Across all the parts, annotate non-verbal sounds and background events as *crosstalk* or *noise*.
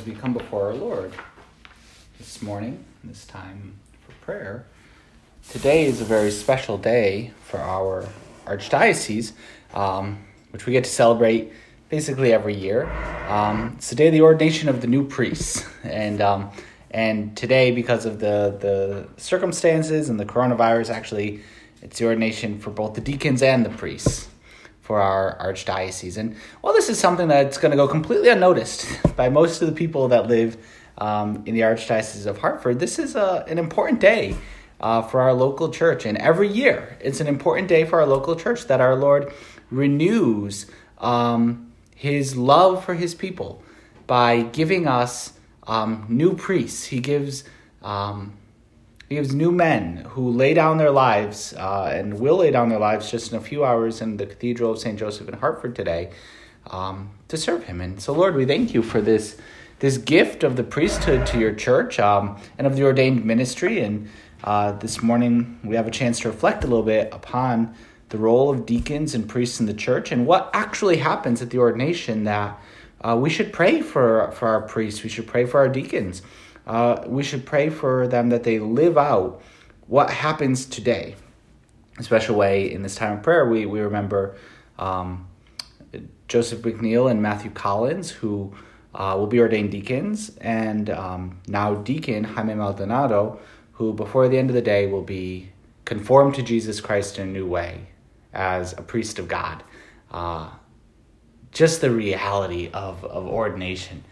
As we come before our Lord this morning, this time for prayer, today is a very special day for our archdiocese, um, which we get to celebrate basically every year. Um, it's the day of the ordination of the new priests, and um, and today, because of the the circumstances and the coronavirus, actually, it's the ordination for both the deacons and the priests for our archdiocese. And well, this is something that's going to go completely unnoticed *laughs* by most of the people that live um, in the Archdiocese of Hartford. This is a, an important day uh, for our local church. And every year, it's an important day for our local church that our Lord renews um, his love for his people by giving us um, new priests. He gives um, he gives new men who lay down their lives uh, and will lay down their lives just in a few hours in the Cathedral of St. Joseph in Hartford today um, to serve Him. And so, Lord, we thank you for this this gift of the priesthood to your church um, and of the ordained ministry. And uh, this morning we have a chance to reflect a little bit upon the role of deacons and priests in the church and what actually happens at the ordination that uh, we should pray for, for our priests, we should pray for our deacons uh, we should pray for them that they live out what happens today. A special way in this time of prayer, we, we remember um, Joseph McNeil and Matthew Collins, who uh, will be ordained deacons, and um, now deacon Jaime Maldonado, who before the end of the day will be conformed to Jesus Christ in a new way as a priest of God. Uh, just the reality of, of ordination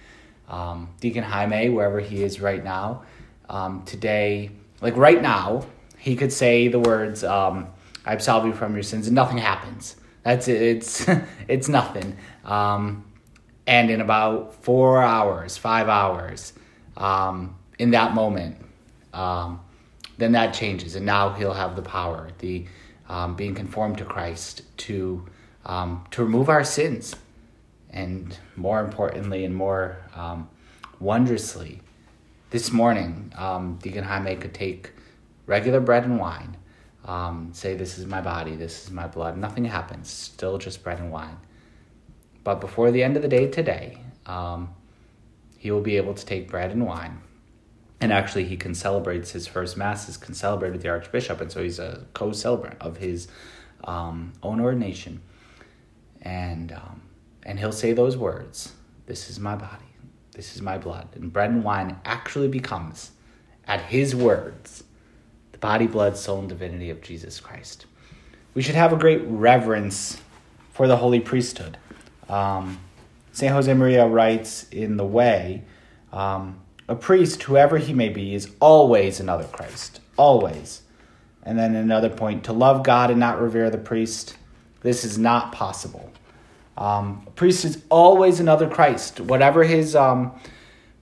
um, Deacon Jaime, wherever he is right now, um, today, like right now, he could say the words, um, "I absolve you from your sins," and nothing happens. That's it. It's *laughs* it's nothing. Um, and in about four hours, five hours, um, in that moment, um, then that changes, and now he'll have the power, the being conformed to Christ, to to remove our sins and more importantly and more um, wondrously, this morning, um, Deacon Jaime could take regular bread and wine, um, say, This is my body, this is my blood. Nothing happens, still just bread and wine. But before the end of the day today, um, he will be able to take bread and wine. And actually, he can celebrate his first mass, is can celebrate with the Archbishop, and so he's a co celebrant of his um, own ordination. And um, and he'll say those words This is my body, this is my blood. And bread and wine actually becomes, at his words, the body, blood, soul, and divinity of Jesus Christ. We should have a great reverence for the holy priesthood. Um, St. Josemaria writes in The Way um, a priest, whoever he may be, is always another Christ. Always. And then another point to love God and not revere the priest, this is not possible. Um, a priest is always another Christ, whatever his um,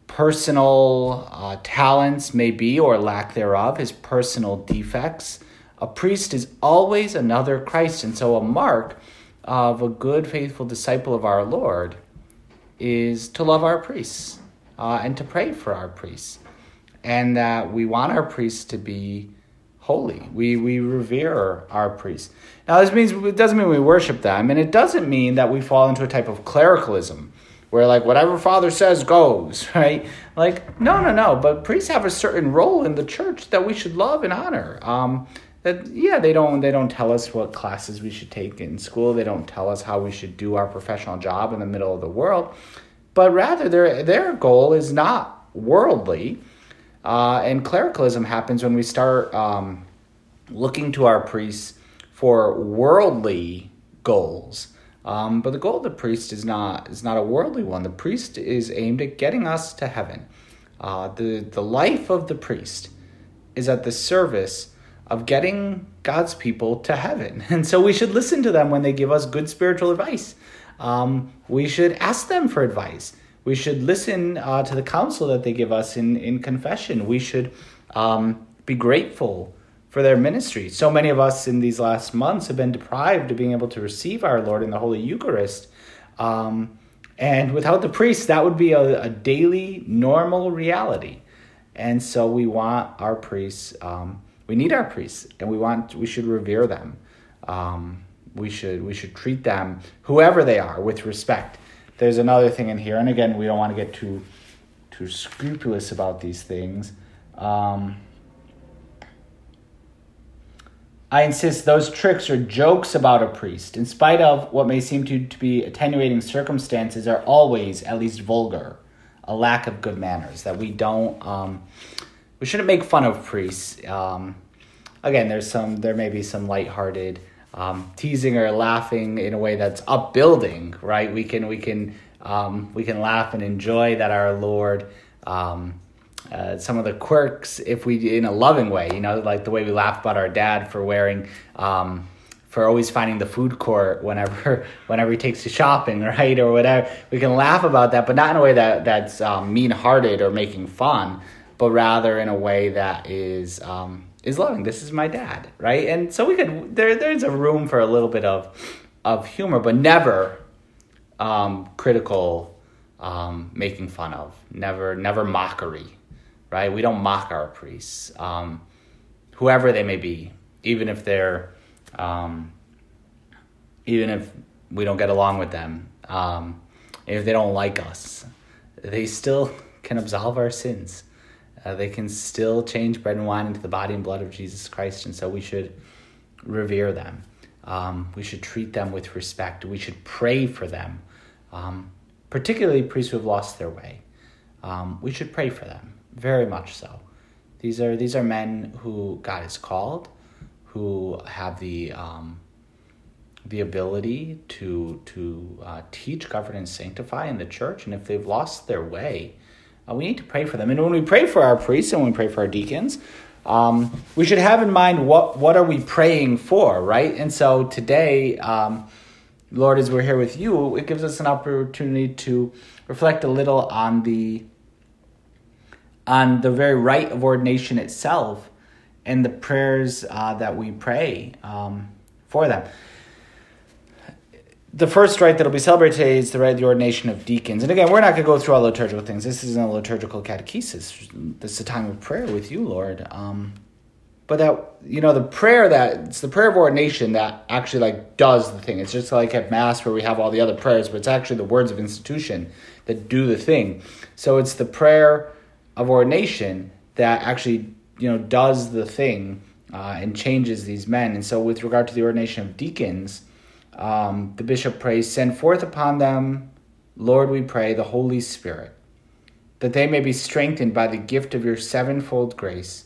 personal uh, talents may be or lack thereof, his personal defects. A priest is always another Christ. And so, a mark of a good, faithful disciple of our Lord is to love our priests uh, and to pray for our priests. And that we want our priests to be holy. We, we revere our priests. Now, this means it doesn't mean we worship them, and it doesn't mean that we fall into a type of clericalism where like whatever father says goes, *laughs* right? Like no, no, no. But priests have a certain role in the church that we should love and honor. Um, that yeah, they don't they don't tell us what classes we should take in school. They don't tell us how we should do our professional job in the middle of the world, but rather their their goal is not worldly. Uh, and clericalism happens when we start um, looking to our priests for worldly goals. Um, but the goal of the priest is not is not a worldly one. The priest is aimed at getting us to heaven. Uh, the the life of the priest is at the service of getting God's people to heaven. *laughs* And so we should listen to them when they give us good spiritual advice. Um, we should ask them for advice. We should listen uh, to the counsel that they give us in, in confession. We should um, be grateful for their ministry. So many of us in these last months have been deprived of being able to receive our Lord in the Holy Eucharist. Um, and without the priest, that would be a, a, daily, normal reality. And so we want our priests, um, we need our priests, and we want, we should revere them. Um, we should, we should treat them, whoever they are, with respect. There's another thing in here, and again, we don't want to get too, too scrupulous about these things. Um, I insist those tricks or jokes about a priest, in spite of what may seem to, to be attenuating circumstances, are always at least vulgar, a lack of good manners. That we don't, um, we shouldn't make fun of priests. Um, again, there's some, there may be some lighthearted um, teasing or laughing in a way that's upbuilding, right? We can, we can, um, we can laugh and enjoy that our Lord. Um, uh, some of the quirks if we in a loving way you know like the way we laugh about our dad for wearing um, for always finding the food court whenever *laughs* whenever he takes to shopping *laughs* right or whatever. We can laugh about that but not in a way that that's um, mean-hearted or making fun but rather in a way that is um, is loving. This is my dad right? And so we could there there's a room for a little bit of of humor but never um, critical um, making fun of. Never never mockery right? We don't mock our priests, um, whoever they may be, even if they're, um, even if we don't get along with them, um, if they don't like us, they still *laughs* can absolve our sins. Uh, they can still change bread and wine into the body and blood of Jesus Christ, and so we should revere them. Um, we should treat them with respect. We should pray for them, um, particularly priests who have lost their way. Um, we should pray for them very much so. These are these are men who God has called, who have the um, the ability to to uh, teach, govern, and sanctify in the church. And if they've lost their way, uh, we need to pray for them. And when we pray for our priests and when we pray for our deacons, um, we should have in mind what what are we praying for, right? And so today, um, Lord, as we're here with you, it gives us an opportunity to reflect a little on the on the very rite of ordination itself and the prayers uh, that we pray um, for them. The first rite that'll be celebrated today is the rite of the ordination of deacons. And again, we're not going to go through all liturgical things. This isn't a liturgical catechesis. This is a time of prayer with you, Lord. Um, but that you know the prayer that it's the prayer of ordination that actually like does the thing. It's just like at mass where we have all the other prayers, but it's actually the words of institution that do the thing. So it's the prayer of ordination that actually you know does the thing uh, and changes these men. And so, with regard to the ordination of deacons, um, the bishop prays, "Send forth upon them, Lord, we pray, the Holy Spirit, that they may be strengthened by the gift of your sevenfold grace."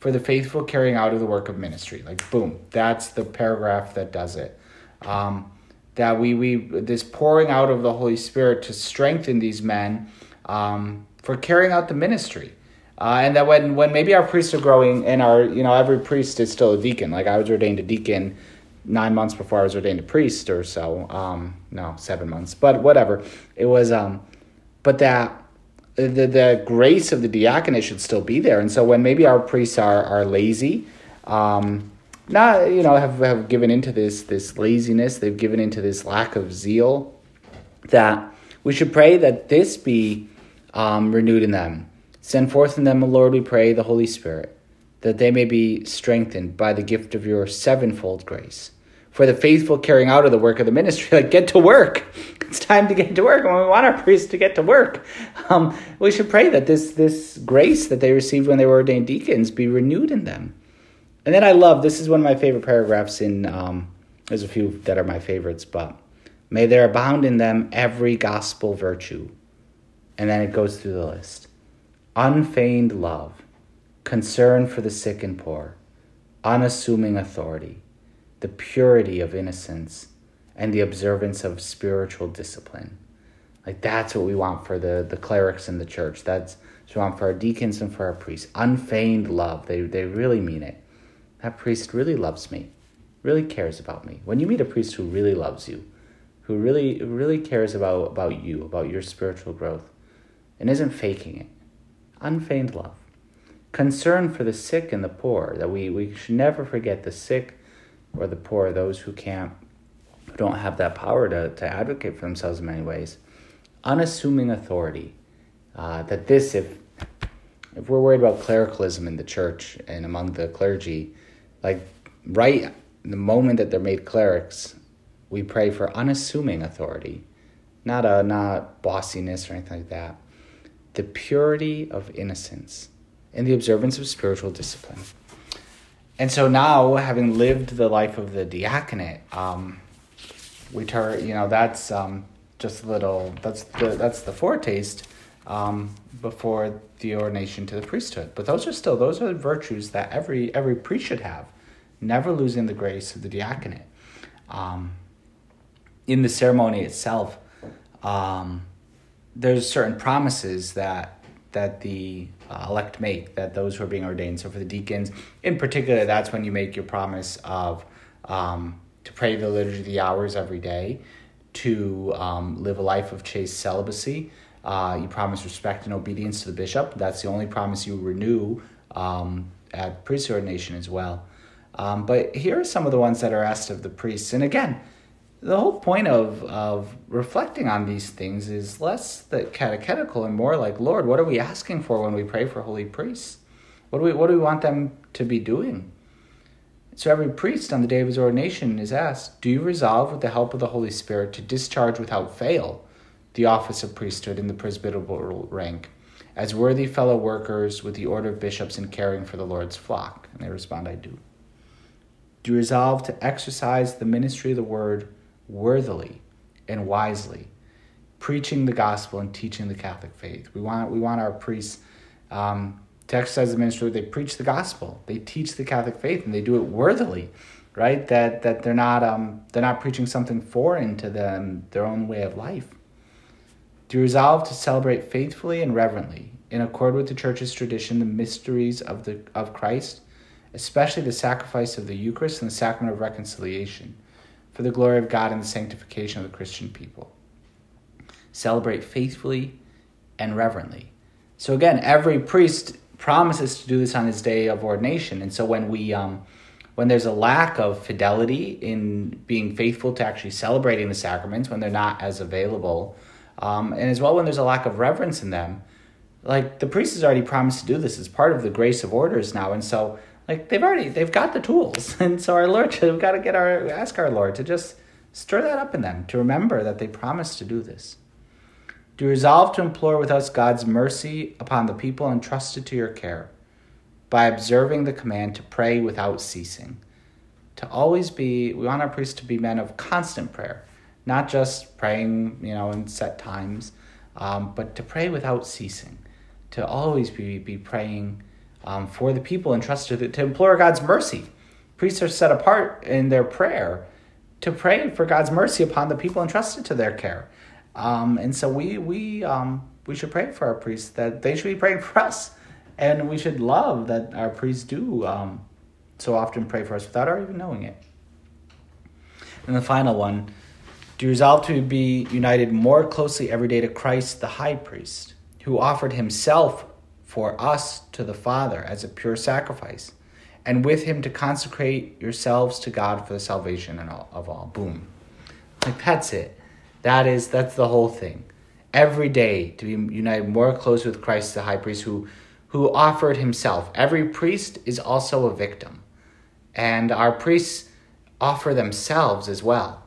For the faithful carrying out of the work of ministry, like boom, that's the paragraph that does it. Um, that we we this pouring out of the Holy Spirit to strengthen these men um, for carrying out the ministry. Uh, and that when, when maybe our priests are growing and our, you know, every priest is still a deacon. Like I was ordained a deacon nine months before I was ordained a priest or so. Um, no, seven months, but whatever. It was, um, but that the, the grace of the diaconate should still be there. And so when maybe our priests are, are lazy, um, not, you know, have, have given into this, this laziness, they've given into this lack of zeal, that we should pray that this be um, renewed in them. Send forth in them, O Lord, we pray, the Holy Spirit, that they may be strengthened by the gift of your sevenfold grace. For the faithful carrying out of the work of the ministry, *laughs* like get to work. It's time to get to work, and we want our priests to get to work. Um, we should pray that this this grace that they received when they were ordained deacons be renewed in them. And then I love this is one of my favorite paragraphs in. Um, there's a few that are my favorites, but may there abound in them every gospel virtue and then it goes through the list unfeigned love, concern for the sick and poor, unassuming authority, the purity of innocence, and the observance of spiritual discipline. Like that's what we want for the, the clerics in the church. That's what we want for our deacons and for our priests. Unfeigned love. They, they really mean it. that priest really loves me, really cares about me. When you meet a priest who really loves you, who really really cares about, about you, about your spiritual growth, and isn't faking it, unfeigned love. Concern for the sick and the poor, that we, we should never forget the sick or the poor, those who can't, who don't have that power to, to advocate for themselves in many ways. Unassuming authority. Uh, that this, if if we're worried about clericalism in the church and among the clergy, like right the moment that they're made clerics, we pray for unassuming authority, not a not bossiness or anything like that. The purity of innocence and the observance of spiritual discipline. And so now, having lived the life of the diaconate, um, we turn, you know, that's um, just a little, that's the, that's the foretaste um, before the ordination to the priesthood. But those are still, those are the virtues that every, every priest should have, never losing the grace of the diaconate. Um, in the ceremony itself, um, there's certain promises that that the uh, elect make, that those who are being ordained. So for the deacons, in particular, that's when you make your promise of um, to pray the liturgy of the hours every day, to um, live a life of chaste celibacy. Uh, you promise respect and obedience to the bishop. That's the only promise you renew um, at priest ordination as well. Um, but here are some of the ones that are asked of the priests. And again, the whole point of of reflecting on these things is less the catechetical and more like, Lord, what are we asking for when we pray for holy priests? What do we what do we want them to be doing? So every priest on the day of his ordination is asked, Do you resolve with the help of the Holy Spirit to discharge without fail the office of priesthood in the presbyteral rank, as worthy fellow workers with the order of bishops in caring for the Lord's flock? And they respond, I do. Do you resolve to exercise the ministry of the word worthily and wisely, preaching the gospel and teaching the Catholic faith. We want we want our priests um, to exercise the ministry. They preach the gospel, they teach the Catholic faith, and they do it worthily, right? That that they're not um, they're not preaching something foreign to them, their own way of life. To resolve to celebrate faithfully and reverently, in accord with the Church's tradition, the mysteries of the of Christ, especially the sacrifice of the Eucharist and the sacrament of reconciliation for the glory of God and the sanctification of the Christian people. Celebrate faithfully and reverently. So again, every priest promises to do this on his day of ordination, and so when we um, when there's a lack of fidelity in being faithful to actually celebrating the sacraments, when they're not as available, um, and as well when there's a lack of reverence in them, like the priest has already promised to do this as part of the grace of orders now, and so like they've already they've got the tools, *laughs* and so our Lord, *laughs* we've got to get our ask our Lord to just stir that up in them to remember that they promised to do this. Do resolve to implore with us God's mercy upon the people entrusted to your care, by observing the command to pray without ceasing. To always be, we want our priests to be men of constant prayer, not just praying, you know, in set times, um, but to pray without ceasing. To always be be praying um, for the people entrusted to, to implore God's mercy. Priests are set apart in their prayer to pray for God's mercy upon the people entrusted to their care. Um, and so we we um, we should pray for our priests that they should be praying for us, and we should love that our priests do um, so often pray for us without our even knowing it. And the final one: Do resolve to be united more closely every day to Christ, the High Priest, who offered Himself for us to the Father as a pure sacrifice, and with him to consecrate yourselves to God for the salvation of all. Boom. Like that's it. That is that's the whole thing. Every day to be united more close with Christ the high priest who who offered himself. Every priest is also a victim. And our priests offer themselves as well.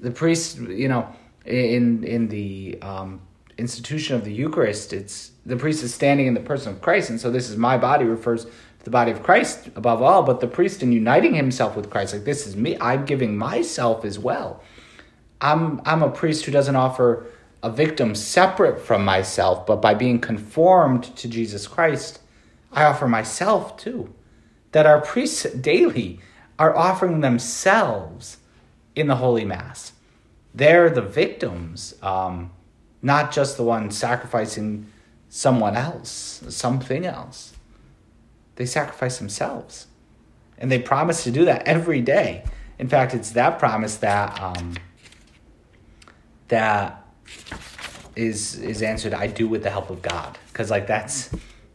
The priests, you know, in in the um, institution of the Eucharist, it's the priest is standing in the person of Christ, and so this is my body refers to the body of Christ above all, but the priest in uniting himself with Christ, like this is me, I'm giving myself as well. I'm I'm a priest who doesn't offer a victim separate from myself, but by being conformed to Jesus Christ, I offer myself too. That our priests daily are offering themselves in the Holy Mass. They're the victims. Um, not just the one sacrificing someone else, something else. They sacrifice themselves. And they promise to do that every day. In fact, it's that promise that um, that is is answered. I do with the help of God, because like that's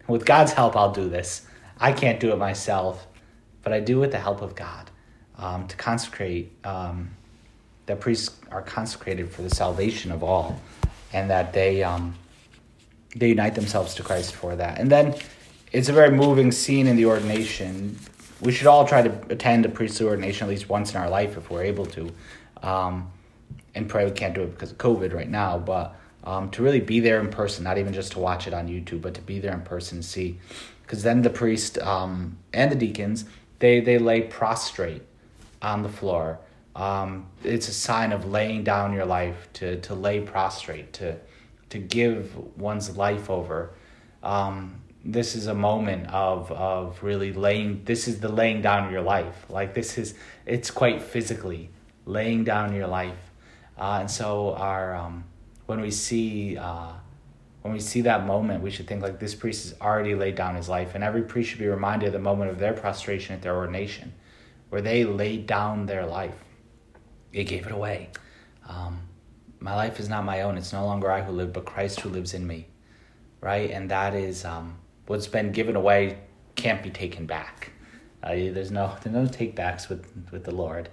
with God's help, I'll do this. I can't do it myself, but I do with the help of God um, to consecrate. Um, that priests are consecrated for the salvation of all, and that they um, they unite themselves to Christ for that. And then it's a very moving scene in the ordination. We should all try to attend a priestly ordination at least once in our life if we're able to. Um, and probably can't do it because of COVID right now, but um, to really be there in person, not even just to watch it on YouTube, but to be there in person and see. Because then the priest um, and the deacons, they, they lay prostrate on the floor. Um, it's a sign of laying down your life, to, to lay prostrate, to, to give one's life over. Um, this is a moment of, of really laying, this is the laying down of your life. Like this is, it's quite physically laying down your life. Uh, and so our, um, when we see uh, when we see that moment, we should think like this priest has already laid down his life, and every priest should be reminded of the moment of their prostration at their ordination, where they laid down their life. They gave it away. Um, my life is not my own; it's no longer I who live, but Christ who lives in me. Right, and that is um, what's been given away can't be taken back. Uh, there's no there's no takebacks with with the Lord.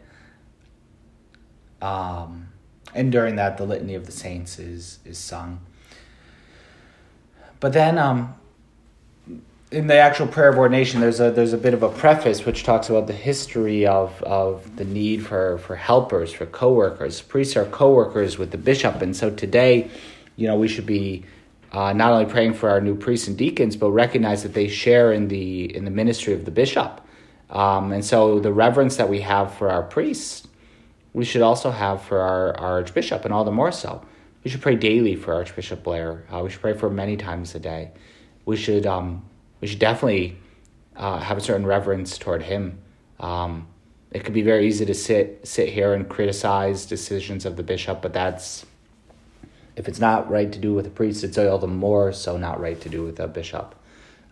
Um, and during that the litany of the saints is is sung but then um in the actual prayer of ordination there's a there's a bit of a preface which talks about the history of of the need for for helpers for co-workers priests are co-workers with the bishop and so today you know we should be uh, not only praying for our new priests and deacons but recognize that they share in the in the ministry of the bishop um, and so the reverence that we have for our priests we should also have for our, our Archbishop, and all the more so. We should pray daily for Archbishop Blair. Uh, we should pray for him many times a day. We should um, we should definitely uh, have a certain reverence toward him. Um, it could be very easy to sit sit here and criticize decisions of the bishop, but that's if it's not right to do with a priest, it's all the more so not right to do with a bishop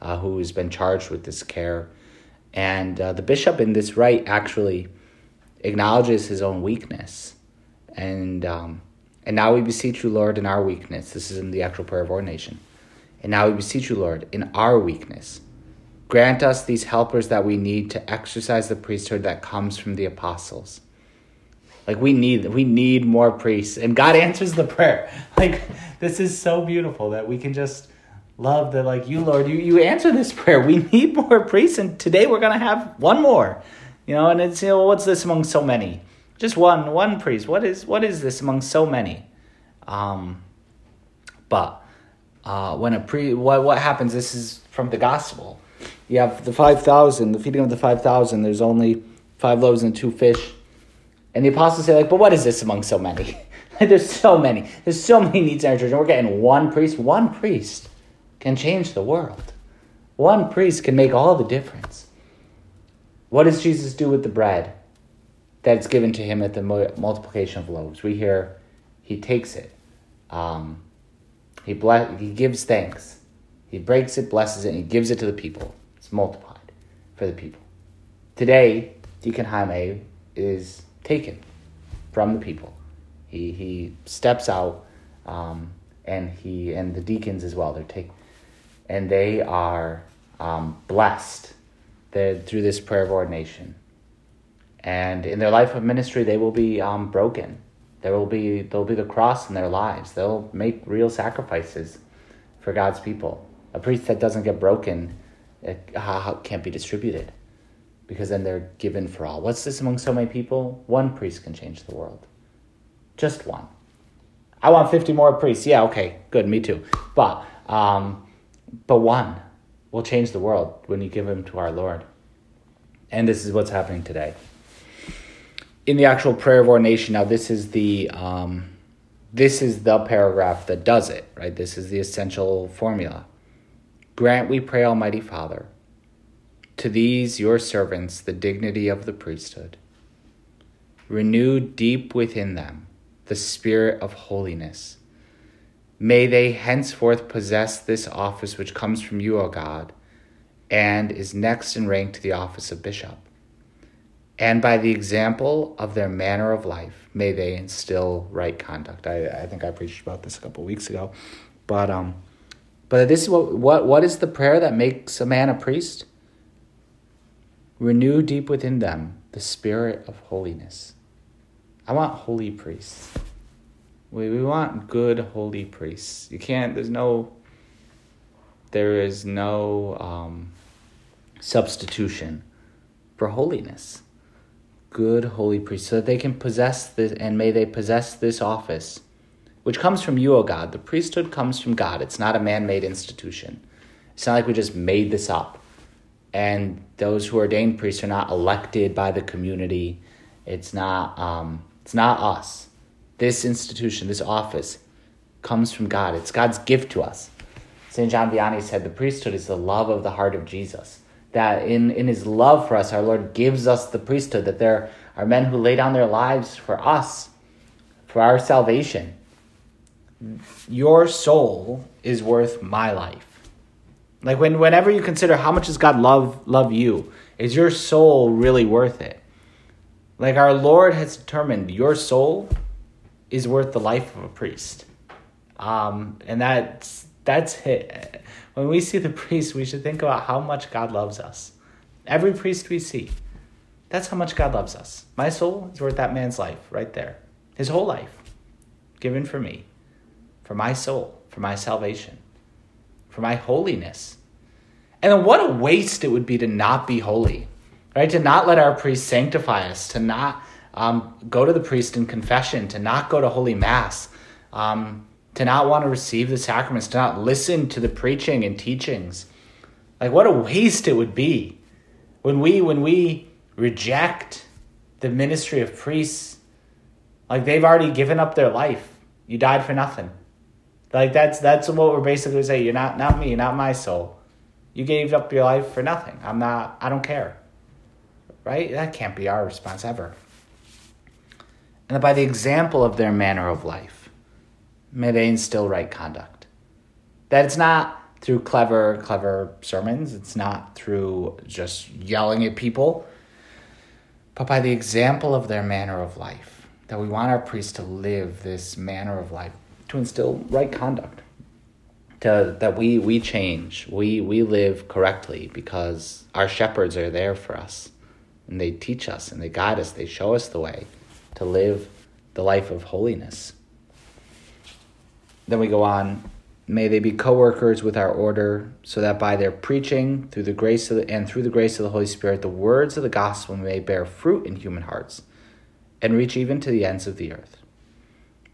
uh, who has been charged with this care. And uh, the bishop in this rite actually acknowledges his own weakness. And, um, and now we beseech you, Lord, in our weakness. This is in the actual prayer of ordination. And now we beseech you, Lord, in our weakness. Grant us these helpers that we need to exercise the priesthood that comes from the apostles. Like we need we need more priests. And God answers the prayer. *laughs* Like this is so beautiful that we can just love that like you, Lord, you, you answer this prayer. We *laughs* need more priests, and today we're gonna have one more. You know, and it's you know, what's this among so many? Just one, one priest. What is what is this among so many? Um, but uh, when a pre, what what happens? This is from the gospel. You have the five thousand, the feeding of the five thousand. There's only five loaves and two fish, and the apostles say like, "But what is this among so many? *laughs* There's so many. There's so many needs in our church, and we're getting one priest. One priest can change the world. One priest can make all the difference." What does Jesus do with the bread that's given to him at the multiplication of loaves? We hear he takes it. Um, he, bless, he gives thanks. He breaks it, blesses it, and he gives it to the people. It's multiplied for the people. Today, Deacon Jaime is taken from the people. He, he steps out, um, and he and the deacons as well. They're taken, and they are um, blessed through this prayer of ordination. And in their life of ministry, they will be um, broken. There will be there will be the cross in their lives. They'll make real sacrifices for God's people. A priest that doesn't get broken it, can't be distributed because then they're given for all. What's this among so many people? One priest can change the world. Just one. I want 50 more priests. Yeah, okay, good, me too. But um, but one will change the world when you give him to our Lord. And this is what's happening today. In the actual prayer of ordination, now this is the um, this is the paragraph that does it, right? This is the essential formula. Grant, we pray, Almighty Father, to these your servants the dignity of the priesthood. Renew deep within them the spirit of holiness May they henceforth possess this office which comes from you, O God, and is next in rank to the office of bishop. And by the example of their manner of life, may they instill right conduct. I, I think I preached about this a couple weeks ago, but um, but this is what what what is the prayer that makes a man a priest? Renew deep within them the spirit of holiness. I want holy priests. We we want good holy priests. You can't. There's no. There is no um, substitution for holiness good holy priests, so that they can possess this, and may they possess this office, which comes from you, O God. The priesthood comes from God. It's not a man made institution. It's not like we just made this up. And those who ordain priests are not elected by the community. It's not, um, it's not us. This institution, this office, comes from God. It's God's gift to us. St. John Vianney said the priesthood is the love of the heart of Jesus that in, in his love for us, our Lord gives us the priesthood, that there are men who lay down their lives for us, for our salvation. Your soul is worth my life. Like when whenever you consider how much does God love love you, is your soul really worth it? Like our Lord has determined your soul is worth the life of a priest. Um, and that's that's it when we see the priest, we should think about how much God loves us. Every priest we see, that's how much God loves us. My soul is worth that man's life right there. His whole life given for me, for my soul, for my salvation, for my holiness. And then what a waste it would be to not be holy, right? To not let our priest sanctify us, to not um, go to the priest in confession, to not go to Holy Mass, um, to not want to receive the sacraments, to not listen to the preaching and teachings. Like what a waste it would be when we when we reject the ministry of priests. Like they've already given up their life. You died for nothing. Like that's that's what we're basically saying. You're not not me, not my soul. You gave up your life for nothing. I'm not I don't care. Right? That can't be our response ever. And by the example of their manner of life may they instill right conduct. That it's not through clever, clever sermons, it's not through just yelling at people, but by the example of their manner of life. That we want our priests to live this manner of life, to instill right conduct. To, that we, we change, we, we live correctly because our shepherds are there for us and they teach us and they guide us, they show us the way to live the life of holiness. Then we go on, may they be co-workers with our order, so that by their preaching, through the grace of the, and through the grace of the Holy Spirit, the words of the gospel may bear fruit in human hearts, and reach even to the ends of the earth.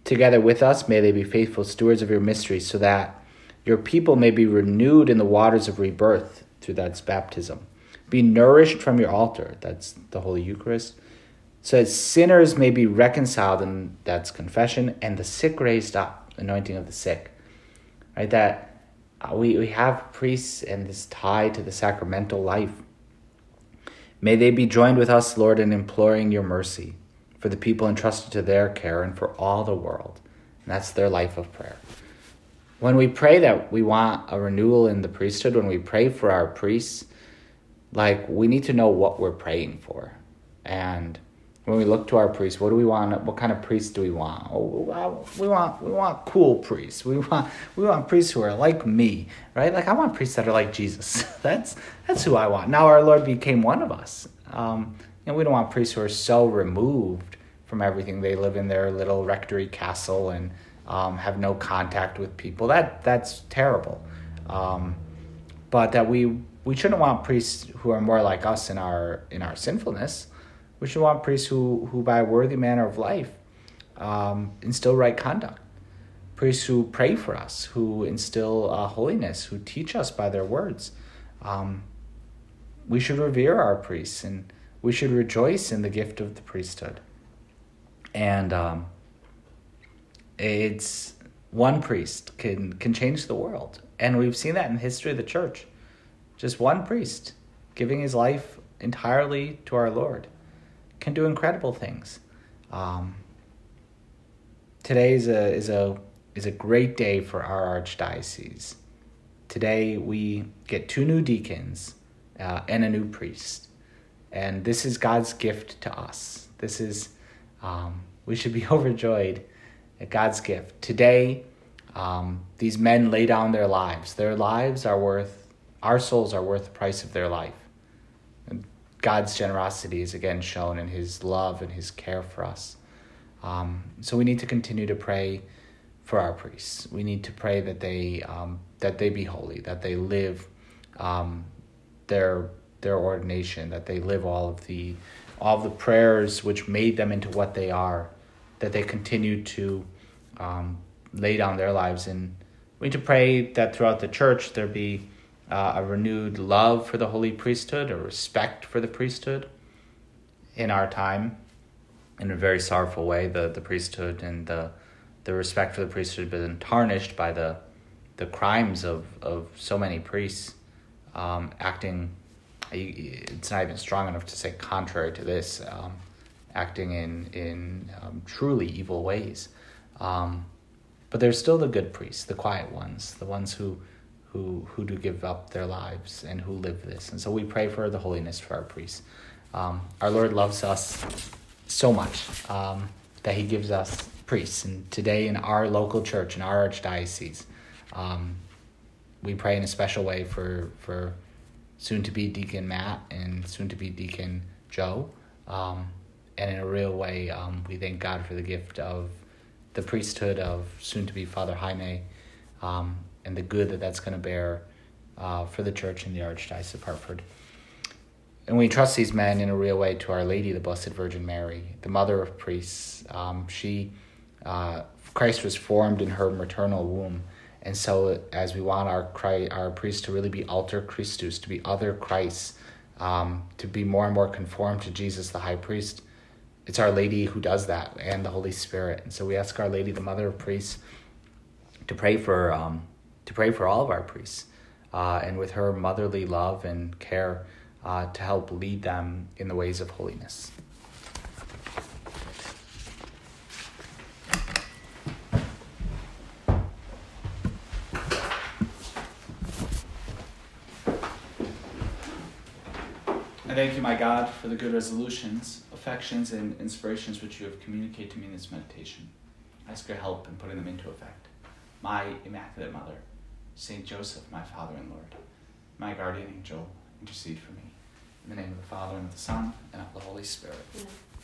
Together with us, may they be faithful stewards of your mysteries, so that your people may be renewed in the waters of rebirth through that's baptism. Be nourished from your altar, that's the Holy Eucharist, so that sinners may be reconciled, and that's confession, and the sick raised up anointing of the sick. Right? That uh, we, we have priests and this tie to the sacramental life. May they be joined with us, Lord, in imploring your mercy for the people entrusted to their care and for all the world. And that's their life of prayer. When we pray that we want a renewal in the priesthood, when we pray for our priests, like we need to know what we're praying for. And when we look to our priests, what do we want? What kind of priests do we want? Oh, we want we want cool priests. We want we want priests who are like me, right? Like I want priests that are like Jesus. *laughs* that's that's who I want. Now our Lord became one of us. Um, and we don't want priests who are so removed from everything. They live in their little rectory castle and um, have no contact with people. That that's terrible. Um, but that we we shouldn't want priests who are more like us in our in our sinfulness we should want priests who, who by a worthy manner of life, um, instill right conduct. Priests who pray for us, who instill uh, holiness, who teach us by their words. Um, we should revere our priests and we should rejoice in the gift of the priesthood. And um, it's one priest can can change the world, and we've seen that in the history of the church. Just one priest giving his life entirely to our Lord can do incredible things. Um, today is a is a is a great day for our archdiocese. Today we get two new deacons uh, and a new priest. And this is God's gift to us. This is, um, we should be *laughs* overjoyed at God's gift. Today, um, these men lay down their lives. Their lives are worth, our souls are worth the price of their life. God's generosity is again shown in His love and His care for us. Um, so we need to continue to pray for our priests. We need to pray that they um, that they be holy, that they live um, their their ordination, that they live all of the all of the prayers which made them into what they are, that they continue to um, lay down their lives. And we need to pray that throughout the church there be uh, a renewed love for the holy priesthood, a respect for the priesthood. In our time, in a very sorrowful way, the, the priesthood and the the respect for the priesthood has been tarnished by the the crimes of, of so many priests um, acting. It's not even strong enough to say contrary to this, um, acting in in um, truly evil ways. Um, but there's still the good priests, the quiet ones, the ones who who who do give up their lives and who live this. And so we pray for the holiness for our priests. Um, our Lord loves us so much um, that He gives us priests. And today in our local church, in our archdiocese, um, we pray in a special way for for soon to be Deacon Matt and soon to be Deacon Joe. Um, and in a real way, um, we thank God for the gift of the priesthood of soon to be Father Jaime um, and the good that that's going to bear uh, for the church in the Archdiocese of Hartford. And we trust these men in a real way to Our Lady, the Blessed Virgin Mary, the mother of priests. Um, she, uh, Christ was formed in her maternal womb. And so, as we want our Christ, our priests to really be alter Christus, to be other Christ, um, to be more and more conformed to Jesus, the high priest, it's Our Lady who does that, and the Holy Spirit. And so we ask Our Lady, the Mother of Priests, to pray for um, to pray for all of our priests, uh, and with her motherly love and care, uh, to help lead them in the ways of holiness. I thank you, my God, for the good resolutions, affections, and inspirations which you have communicated to me in this meditation. I ask your help in putting them into effect. My Immaculate Mother, Saint Joseph, my Father and Lord, my guardian angel, intercede for me. In the name of the Father, and of the Son, and of the Holy Spirit. Amen.